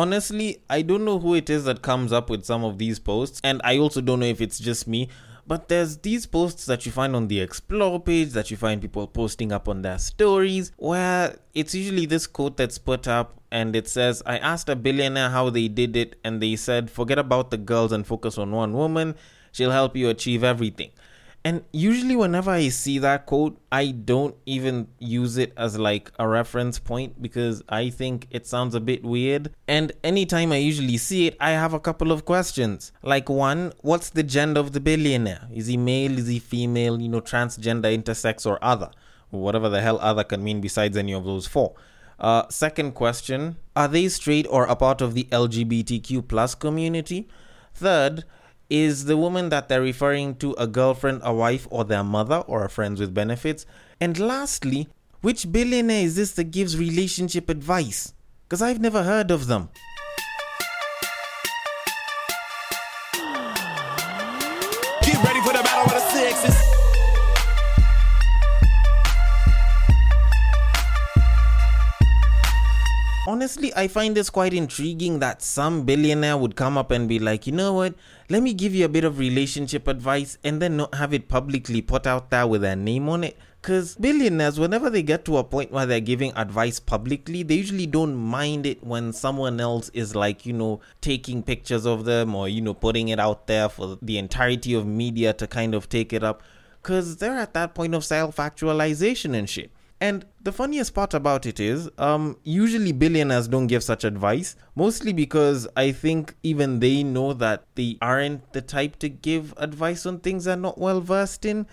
Honestly, I don't know who it is that comes up with some of these posts, and I also don't know if it's just me. But there's these posts that you find on the Explore page that you find people posting up on their stories, where it's usually this quote that's put up and it says, I asked a billionaire how they did it, and they said, forget about the girls and focus on one woman. She'll help you achieve everything. And usually, whenever I see that quote, I don't even use it as like a reference point because I think it sounds a bit weird. And anytime I usually see it, I have a couple of questions. Like, one, what's the gender of the billionaire? Is he male? Is he female? You know, transgender, intersex, or other? Whatever the hell other can mean besides any of those four. Uh, second question Are they straight or a part of the LGBTQ plus community? Third, is the woman that they're referring to a girlfriend, a wife, or their mother, or a friend with benefits? And lastly, which billionaire is this that gives relationship advice? Because I've never heard of them. Get ready for the battle of the sexes. Honestly, I find this quite intriguing that some billionaire would come up and be like, you know what, let me give you a bit of relationship advice and then not have it publicly put out there with their name on it. Because billionaires, whenever they get to a point where they're giving advice publicly, they usually don't mind it when someone else is like, you know, taking pictures of them or, you know, putting it out there for the entirety of media to kind of take it up. Because they're at that point of self actualization and shit. And the funniest part about it is, um, usually billionaires don't give such advice, mostly because I think even they know that they aren't the type to give advice on things they're not well versed in.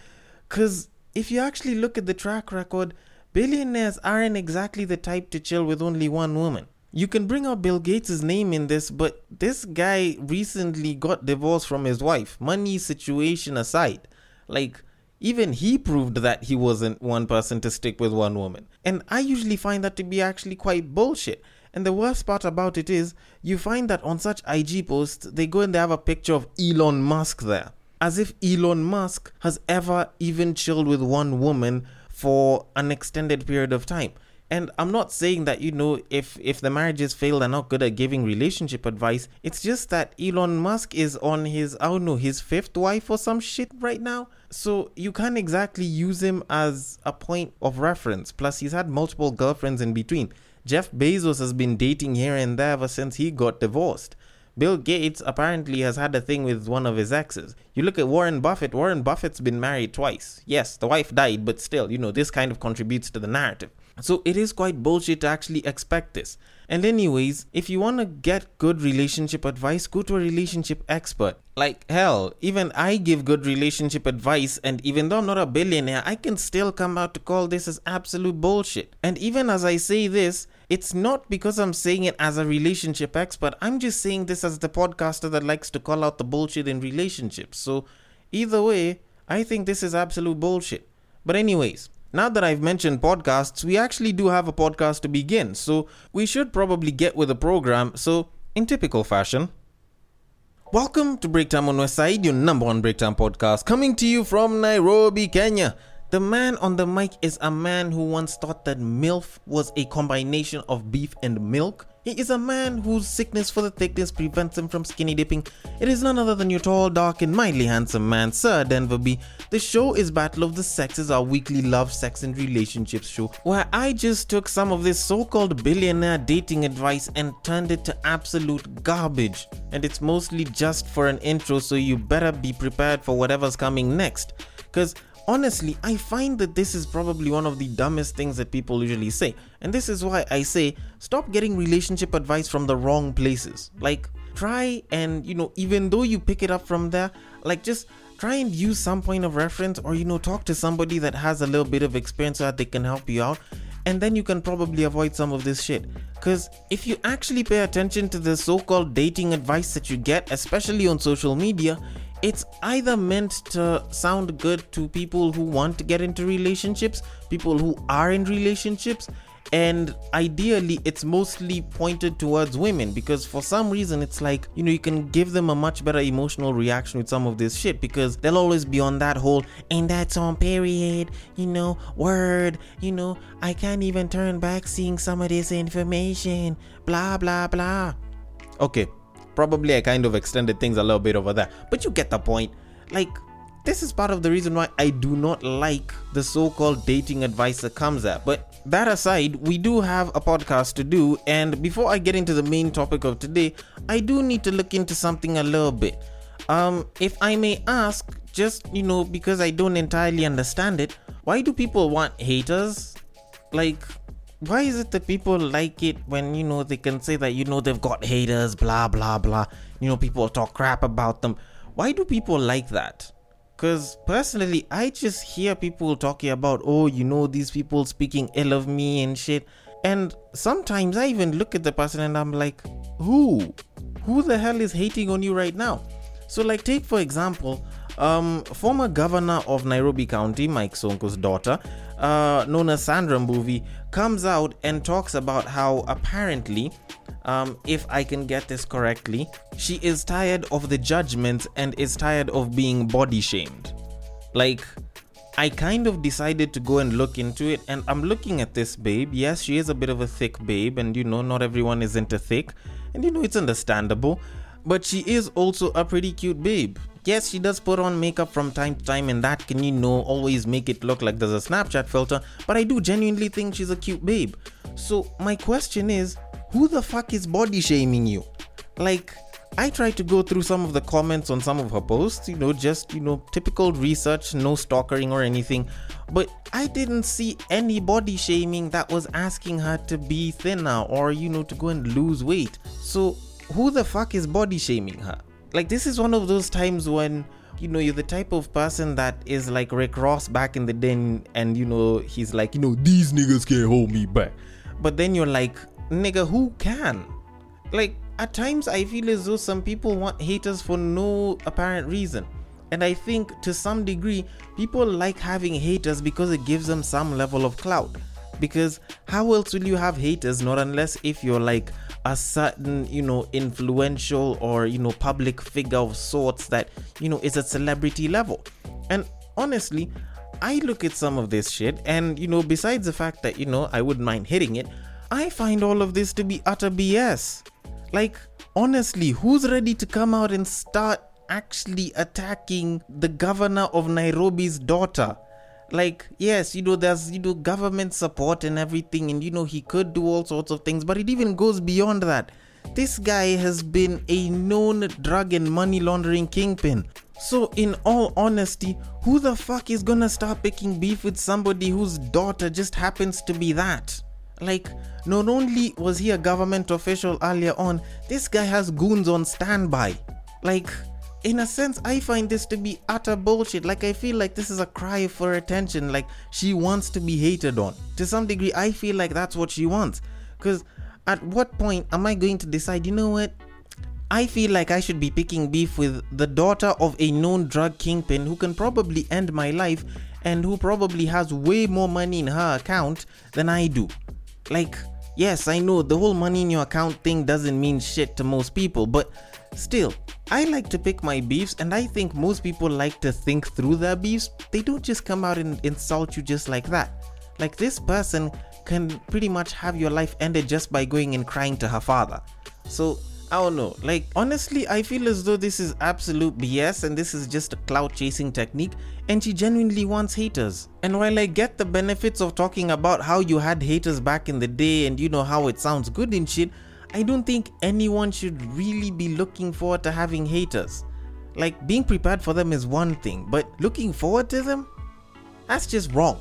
Because if you actually look at the track record, billionaires aren't exactly the type to chill with only one woman. You can bring up Bill Gates' name in this, but this guy recently got divorced from his wife, money situation aside. Like, even he proved that he wasn't one person to stick with one woman. And I usually find that to be actually quite bullshit. And the worst part about it is, you find that on such IG posts, they go and they have a picture of Elon Musk there. As if Elon Musk has ever even chilled with one woman for an extended period of time. And I'm not saying that you know if if the marriages fail they're not good at giving relationship advice. It's just that Elon Musk is on his I don't know his fifth wife or some shit right now. So you can't exactly use him as a point of reference. Plus he's had multiple girlfriends in between. Jeff Bezos has been dating here and there ever since he got divorced. Bill Gates apparently has had a thing with one of his exes. You look at Warren Buffett, Warren Buffett's been married twice. Yes, the wife died, but still, you know, this kind of contributes to the narrative. So it is quite bullshit to actually expect this. And, anyways, if you want to get good relationship advice, go to a relationship expert. Like, hell, even I give good relationship advice, and even though I'm not a billionaire, I can still come out to call this as absolute bullshit. And even as I say this, it's not because I'm saying it as a relationship expert, I'm just saying this as the podcaster that likes to call out the bullshit in relationships. So, either way, I think this is absolute bullshit. But, anyways, now that I've mentioned podcasts, we actually do have a podcast to begin, so we should probably get with the program. So, in typical fashion, welcome to Breaktime on Westside, your number one breaktime podcast, coming to you from Nairobi, Kenya. The man on the mic is a man who once thought that MILF was a combination of beef and milk. He is a man whose sickness for the thickness prevents him from skinny dipping. It is none other than your tall, dark, and mildly handsome man, Sir Denver B. The show is Battle of the Sexes, our weekly love, sex, and relationships show, where I just took some of this so called billionaire dating advice and turned it to absolute garbage. And it's mostly just for an intro, so you better be prepared for whatever's coming next. Because honestly, I find that this is probably one of the dumbest things that people usually say. And this is why I say stop getting relationship advice from the wrong places. Like, try and, you know, even though you pick it up from there, like, just try and use some point of reference or, you know, talk to somebody that has a little bit of experience so that they can help you out. And then you can probably avoid some of this shit. Because if you actually pay attention to the so called dating advice that you get, especially on social media, it's either meant to sound good to people who want to get into relationships, people who are in relationships, and ideally it's mostly pointed towards women because for some reason it's like you know you can give them a much better emotional reaction with some of this shit because they'll always be on that whole and that's on period you know word you know i can't even turn back seeing some of this information blah blah blah. Okay, probably I kind of extended things a little bit over there, but you get the point. Like, this is part of the reason why I do not like the so called dating advice that comes at. But that aside, we do have a podcast to do, and before I get into the main topic of today, I do need to look into something a little bit. Um, if I may ask, just you know, because I don't entirely understand it, why do people want haters? Like, why is it that people like it when you know they can say that you know they've got haters, blah blah blah? You know, people talk crap about them. Why do people like that? Because personally, I just hear people talking about, oh, you know, these people speaking ill of me and shit. And sometimes I even look at the person and I'm like, who? Who the hell is hating on you right now? So, like, take for example, um, former governor of Nairobi County, Mike Sonko's daughter, uh, known as Sandra Mbuvi, comes out and talks about how apparently, um, if I can get this correctly, she is tired of the judgments and is tired of being body shamed. Like, I kind of decided to go and look into it, and I'm looking at this babe. Yes, she is a bit of a thick babe, and you know, not everyone is into thick, and you know, it's understandable. But she is also a pretty cute babe. Yes, she does put on makeup from time to time, and that can, you know, always make it look like there's a Snapchat filter, but I do genuinely think she's a cute babe. So, my question is who the fuck is body shaming you? Like, I tried to go through some of the comments on some of her posts, you know, just, you know, typical research, no stalkering or anything, but I didn't see any body shaming that was asking her to be thinner or, you know, to go and lose weight. So, who the fuck is body shaming her? Like, this is one of those times when you know, you're the type of person that is like Rick Ross back in the day, and you know, he's like, you know, these niggas can't hold me back. But then you're like, nigga, who can? Like, at times I feel as though some people want haters for no apparent reason. And I think to some degree, people like having haters because it gives them some level of clout. Because how else will you have haters? Not unless if you're like a certain, you know, influential or, you know, public figure of sorts that, you know, is at celebrity level. And honestly, I look at some of this shit, and, you know, besides the fact that, you know, I wouldn't mind hitting it, I find all of this to be utter BS. Like, honestly, who's ready to come out and start actually attacking the governor of Nairobi's daughter? Like, yes, you know, there's, you know, government support and everything, and, you know, he could do all sorts of things, but it even goes beyond that. This guy has been a known drug and money laundering kingpin. So, in all honesty, who the fuck is gonna start picking beef with somebody whose daughter just happens to be that? Like, not only was he a government official earlier on, this guy has goons on standby. Like, in a sense, I find this to be utter bullshit. Like, I feel like this is a cry for attention. Like, she wants to be hated on. To some degree, I feel like that's what she wants. Because at what point am I going to decide, you know what? I feel like I should be picking beef with the daughter of a known drug kingpin who can probably end my life and who probably has way more money in her account than I do. Like, yes, I know the whole money in your account thing doesn't mean shit to most people, but still, I like to pick my beefs, and I think most people like to think through their beefs. They don't just come out and insult you just like that. Like, this person can pretty much have your life ended just by going and crying to her father. So, I don't know. Like, honestly, I feel as though this is absolute BS and this is just a clout chasing technique, and she genuinely wants haters. And while I get the benefits of talking about how you had haters back in the day and you know how it sounds good and shit, I don't think anyone should really be looking forward to having haters. Like, being prepared for them is one thing, but looking forward to them? That's just wrong.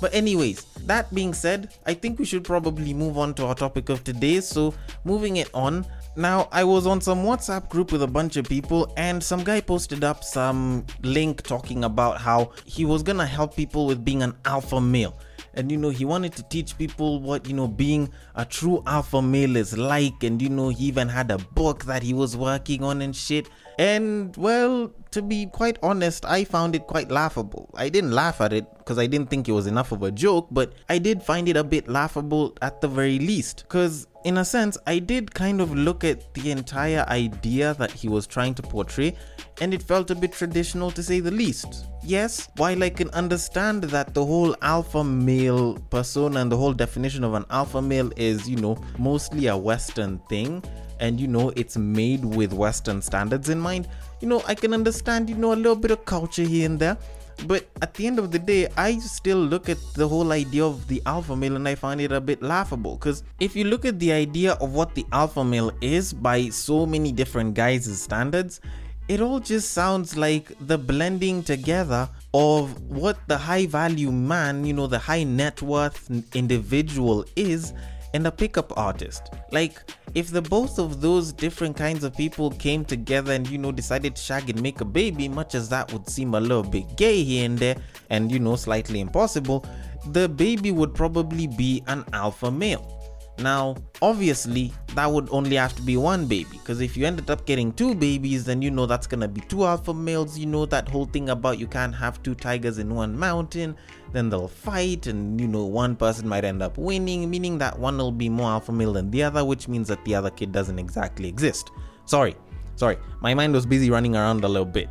But, anyways, that being said, I think we should probably move on to our topic of today. So, moving it on, now, I was on some WhatsApp group with a bunch of people, and some guy posted up some link talking about how he was gonna help people with being an alpha male. And you know, he wanted to teach people what you know being a true alpha male is like, and you know, he even had a book that he was working on and shit. And well, to be quite honest, I found it quite laughable. I didn't laugh at it because I didn't think it was enough of a joke, but I did find it a bit laughable at the very least. Because, in a sense, I did kind of look at the entire idea that he was trying to portray, and it felt a bit traditional to say the least. Yes, while I can understand that the whole alpha male persona and the whole definition of an alpha male is, you know, mostly a Western thing and you know it's made with Western standards in mind, you know, I can understand, you know, a little bit of culture here and there. But at the end of the day, I still look at the whole idea of the alpha male and I find it a bit laughable. Because if you look at the idea of what the alpha male is by so many different guys' standards, it all just sounds like the blending together of what the high value man, you know, the high net worth individual is, and a pickup artist. Like, if the both of those different kinds of people came together and, you know, decided to shag and make a baby, much as that would seem a little bit gay here and there, and, you know, slightly impossible, the baby would probably be an alpha male. Now, obviously, that would only have to be one baby because if you ended up getting two babies, then you know that's gonna be two alpha males. You know that whole thing about you can't have two tigers in one mountain, then they'll fight, and you know, one person might end up winning, meaning that one will be more alpha male than the other, which means that the other kid doesn't exactly exist. Sorry, sorry, my mind was busy running around a little bit.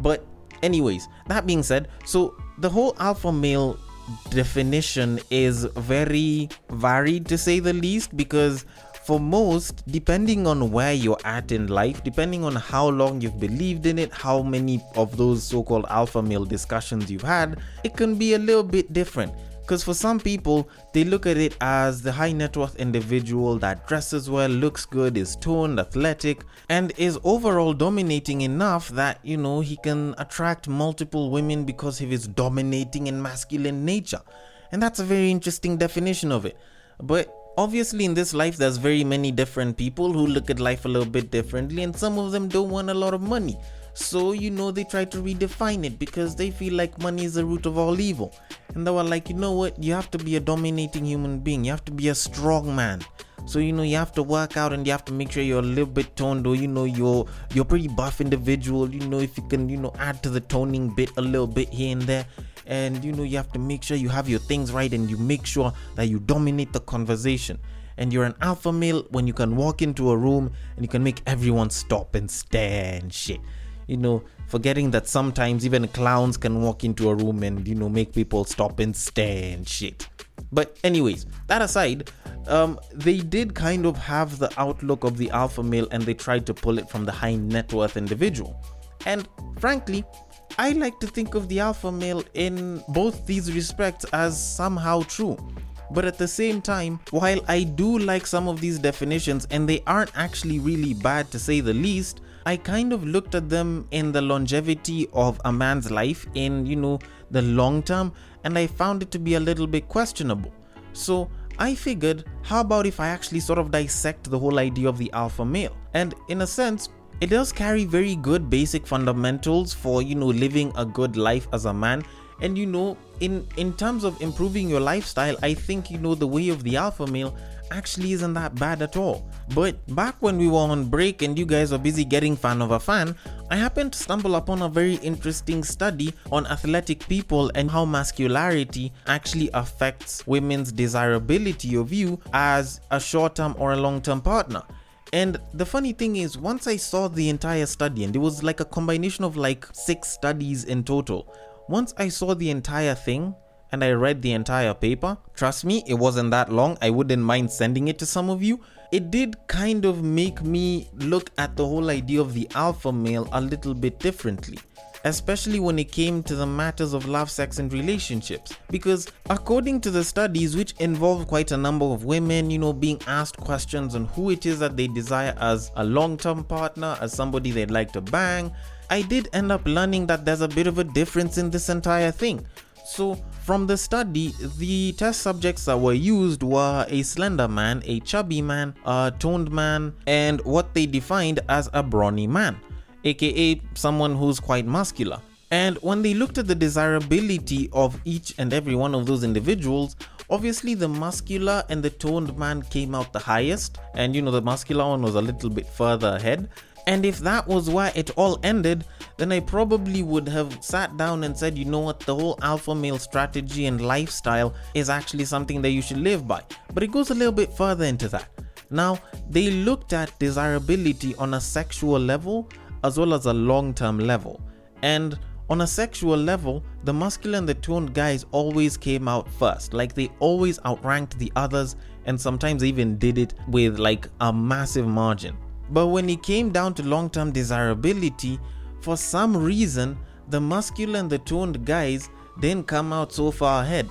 But, anyways, that being said, so the whole alpha male definition is very varied to say the least because for most, depending on where you're at in life, depending on how long you've believed in it, how many of those so called alpha male discussions you've had, it can be a little bit different. Because for some people, they look at it as the high net worth individual that dresses well, looks good, is toned, athletic, and is overall dominating enough that, you know, he can attract multiple women because of his dominating and masculine nature. And that's a very interesting definition of it. But obviously in this life there's very many different people who look at life a little bit differently and some of them don't want a lot of money so, you know, they try to redefine it because they feel like money is the root of all evil. And they were like, you know what? You have to be a dominating human being, you have to be a strong man. So you know you have to work out and you have to make sure you're a little bit toned or you know you're you're pretty buff individual. You know if you can you know add to the toning bit a little bit here and there, and you know you have to make sure you have your things right and you make sure that you dominate the conversation. And you're an alpha male when you can walk into a room and you can make everyone stop and stare and shit you know, forgetting that sometimes even clowns can walk into a room and, you know, make people stop and stare and shit. But, anyways, that aside, um, they did kind of have the outlook of the alpha male and they tried to pull it from the high net worth individual. And frankly, I like to think of the alpha male in both these respects as somehow true. But at the same time, while I do like some of these definitions and they aren't actually really bad to say the least, I kind of looked at them in the longevity of a man's life in, you know, the long term, and I found it to be a little bit questionable. So I figured, how about if I actually sort of dissect the whole idea of the alpha male? And in a sense, it does carry very good basic fundamentals for, you know, living a good life as a man. And you know, in in terms of improving your lifestyle, I think you know the way of the alpha male actually isn't that bad at all. But back when we were on break and you guys were busy getting fan of a fan, I happened to stumble upon a very interesting study on athletic people and how masculinity actually affects women's desirability of you as a short term or a long term partner. And the funny thing is, once I saw the entire study, and it was like a combination of like six studies in total, once I saw the entire thing, and I read the entire paper. Trust me, it wasn't that long. I wouldn't mind sending it to some of you. It did kind of make me look at the whole idea of the alpha male a little bit differently. Especially when it came to the matters of love, sex, and relationships. Because according to the studies, which involve quite a number of women, you know, being asked questions on who it is that they desire as a long term partner, as somebody they'd like to bang, I did end up learning that there's a bit of a difference in this entire thing. So, from the study, the test subjects that were used were a slender man, a chubby man, a toned man, and what they defined as a brawny man, aka someone who's quite muscular. And when they looked at the desirability of each and every one of those individuals, obviously the muscular and the toned man came out the highest, and you know, the muscular one was a little bit further ahead. And if that was where it all ended, then I probably would have sat down and said, you know what, the whole alpha male strategy and lifestyle is actually something that you should live by. But it goes a little bit further into that. Now, they looked at desirability on a sexual level as well as a long term level. And on a sexual level, the muscular and the toned guys always came out first. Like they always outranked the others and sometimes even did it with like a massive margin. But when it came down to long term desirability, for some reason, the muscular and the toned guys didn't come out so far ahead.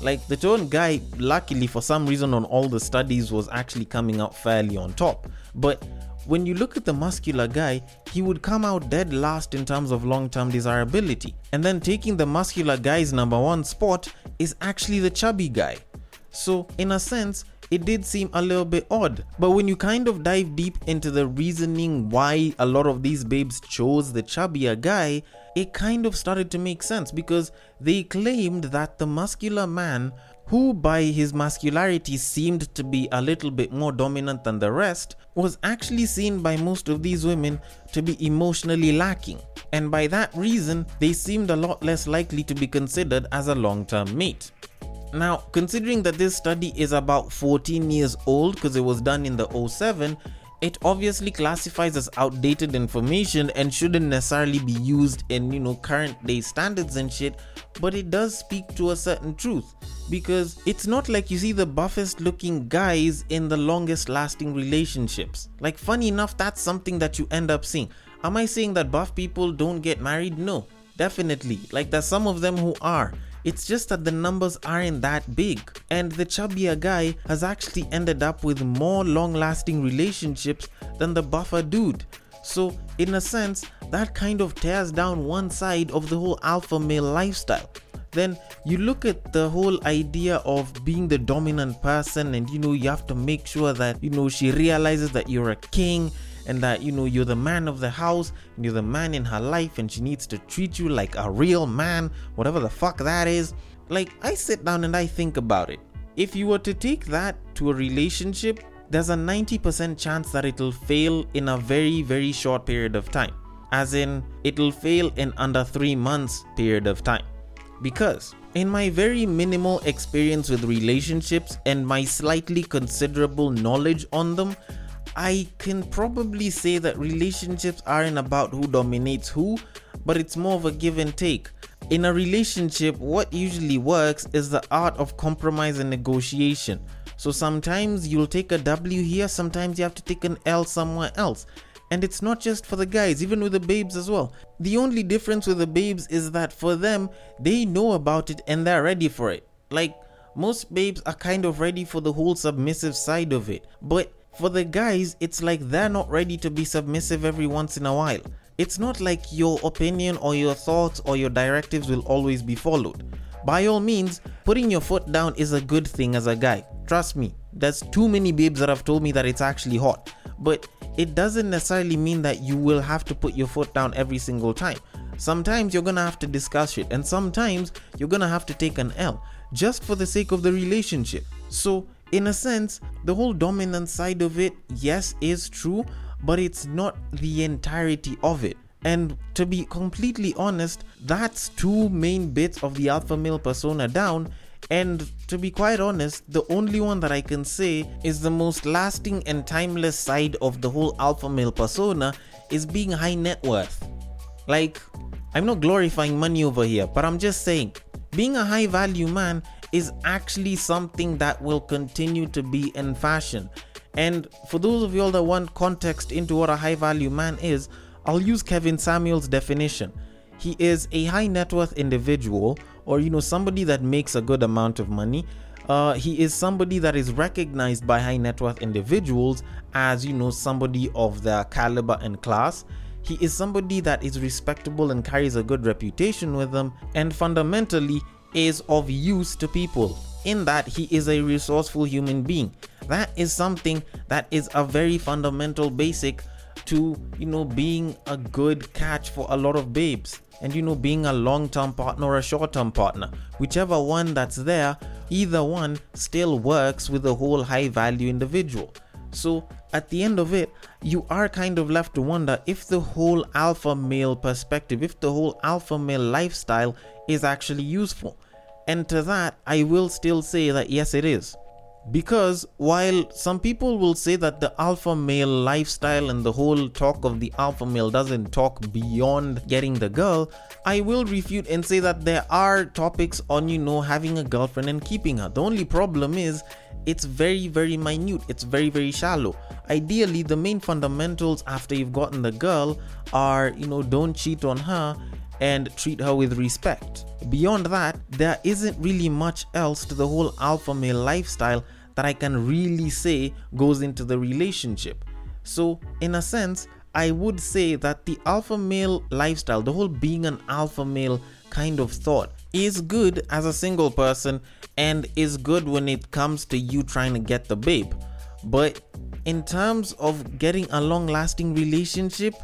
Like the toned guy, luckily for some reason on all the studies, was actually coming out fairly on top. But when you look at the muscular guy, he would come out dead last in terms of long term desirability. And then taking the muscular guy's number one spot is actually the chubby guy. So, in a sense, it did seem a little bit odd. But when you kind of dive deep into the reasoning why a lot of these babes chose the chubbier guy, it kind of started to make sense because they claimed that the muscular man who by his muscularity seemed to be a little bit more dominant than the rest, was actually seen by most of these women to be emotionally lacking. And by that reason, they seemed a lot less likely to be considered as a long term mate. Now, considering that this study is about 14 years old because it was done in the 07, it obviously classifies as outdated information and shouldn't necessarily be used in, you know, current day standards and shit, but it does speak to a certain truth because it's not like you see the buffest looking guys in the longest lasting relationships. Like, funny enough, that's something that you end up seeing. Am I saying that buff people don't get married? No, definitely. Like, there's some of them who are. It's just that the numbers aren't that big. And the chubbier guy has actually ended up with more long lasting relationships than the buffer dude. So, in a sense, that kind of tears down one side of the whole alpha male lifestyle. Then you look at the whole idea of being the dominant person, and you know, you have to make sure that you know she realizes that you're a king and that you know you're the man of the house and you're the man in her life and she needs to treat you like a real man whatever the fuck that is. Like i sit down and i think about it. If you were to take that to a relationship there's a 90% chance that it'll fail in a very very short period of time. As in it'll fail in under 3 months period of time. Because in my very minimal experience with relationships and my slightly considerable knowledge on them I can probably say that relationships aren't about who dominates who, but it's more of a give and take. In a relationship, what usually works is the art of compromise and negotiation. So sometimes you'll take a W here, sometimes you have to take an L somewhere else. And it's not just for the guys, even with the babes as well. The only difference with the babes is that for them, they know about it and they're ready for it. Like, most babes are kind of ready for the whole submissive side of it. But for the guys, it's like they're not ready to be submissive every once in a while. It's not like your opinion or your thoughts or your directives will always be followed. By all means, putting your foot down is a good thing as a guy. Trust me, there's too many babes that have told me that it's actually hot. But it doesn't necessarily mean that you will have to put your foot down every single time. Sometimes you're gonna have to discuss it, and sometimes you're gonna have to take an L just for the sake of the relationship. So in a sense, the whole dominant side of it, yes, is true, but it's not the entirety of it. And to be completely honest, that's two main bits of the alpha male persona down. And to be quite honest, the only one that I can say is the most lasting and timeless side of the whole alpha male persona is being high net worth. Like, I'm not glorifying money over here, but I'm just saying, being a high value man is actually something that will continue to be in fashion. And for those of y'all that want context into what a high value man is, I'll use Kevin Samuels' definition. He is a high net worth individual, or you know, somebody that makes a good amount of money. Uh, he is somebody that is recognized by high net worth individuals as you know somebody of their caliber and class. He is somebody that is respectable and carries a good reputation with them, and fundamentally, is of use to people in that he is a resourceful human being. That is something that is a very fundamental basic to, you know, being a good catch for a lot of babes. And, you know, being a long term partner or a short term partner. Whichever one that's there, either one still works with a whole high value individual. So at the end of it, you are kind of left to wonder if the whole alpha male perspective, if the whole alpha male lifestyle is actually useful. And to that, I will still say that yes, it is. Because while some people will say that the alpha male lifestyle and the whole talk of the alpha male doesn't talk beyond getting the girl, I will refute and say that there are topics on, you know, having a girlfriend and keeping her. The only problem is it's very, very minute, it's very, very shallow. Ideally, the main fundamentals after you've gotten the girl are, you know, don't cheat on her and treat her with respect. Beyond that, there isn't really much else to the whole alpha male lifestyle that I can really say goes into the relationship. So, in a sense, I would say that the alpha male lifestyle, the whole being an alpha male kind of thought, is good as a single person and is good when it comes to you trying to get the babe. But in terms of getting a long lasting relationship,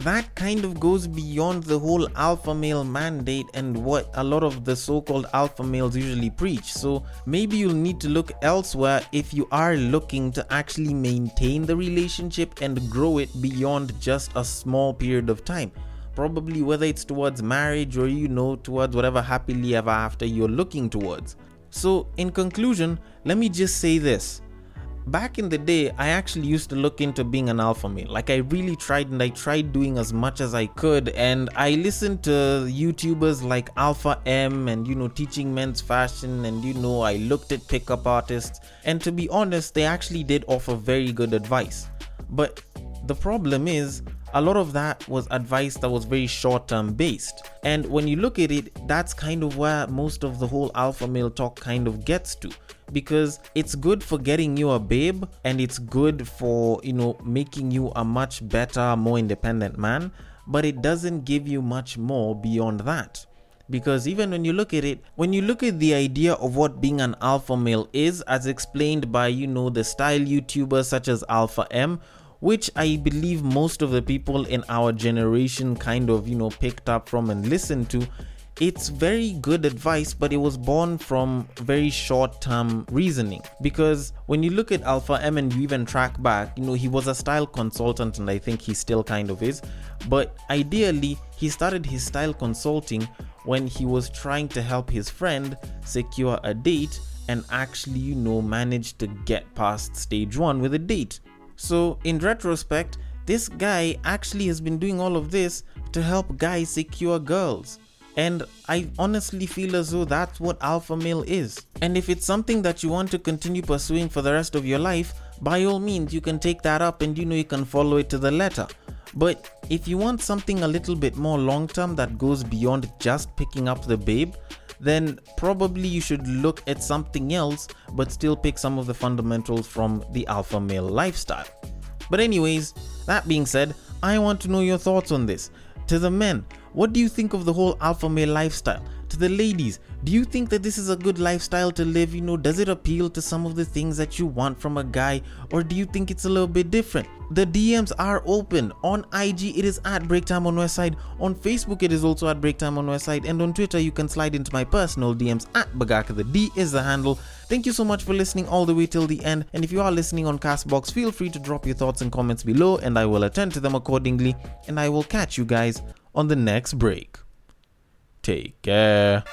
that kind of goes beyond the whole alpha male mandate and what a lot of the so called alpha males usually preach. So maybe you'll need to look elsewhere if you are looking to actually maintain the relationship and grow it beyond just a small period of time. Probably whether it's towards marriage or you know, towards whatever happily ever after you're looking towards. So, in conclusion, let me just say this back in the day, I actually used to look into being an alpha male. Like, I really tried and I tried doing as much as I could. And I listened to YouTubers like Alpha M and, you know, teaching men's fashion. And, you know, I looked at pickup artists. And to be honest, they actually did offer very good advice. But the problem is, a lot of that was advice that was very short term based. And when you look at it, that's kind of where most of the whole alpha male talk kind of gets to because it's good for getting you a babe and it's good for, you know, making you a much better, more independent man, but it doesn't give you much more beyond that. Because even when you look at it, when you look at the idea of what being an alpha male is, as explained by, you know, the style YouTubers such as Alpha M, which I believe most of the people in our generation kind of, you know, picked up from and listened to, it's very good advice, but it was born from very short term reasoning. Because when you look at Alpha M and you even track back, you know, he was a style consultant and I think he still kind of is. But ideally, he started his style consulting when he was trying to help his friend secure a date and actually, you know, manage to get past stage one with a date. So, in retrospect, this guy actually has been doing all of this to help guys secure girls. And I honestly feel as though that's what alpha male is. And if it's something that you want to continue pursuing for the rest of your life, by all means, you can take that up and you know you can follow it to the letter. But if you want something a little bit more long term that goes beyond just picking up the babe, then probably you should look at something else but still pick some of the fundamentals from the alpha male lifestyle. But, anyways, that being said, I want to know your thoughts on this. To the men, what do you think of the whole alpha male lifestyle? To the ladies, do you think that this is a good lifestyle to live? You know, does it appeal to some of the things that you want from a guy, or do you think it's a little bit different? The DMs are open. On IG, it is at Breaktime on Westside. On Facebook, it is also at Breaktime on Westside. And on Twitter, you can slide into my personal DMs at Bagaka. The D is the handle. Thank you so much for listening all the way till the end. And if you are listening on Castbox, feel free to drop your thoughts and comments below, and I will attend to them accordingly. And I will catch you guys on the next break. Take care.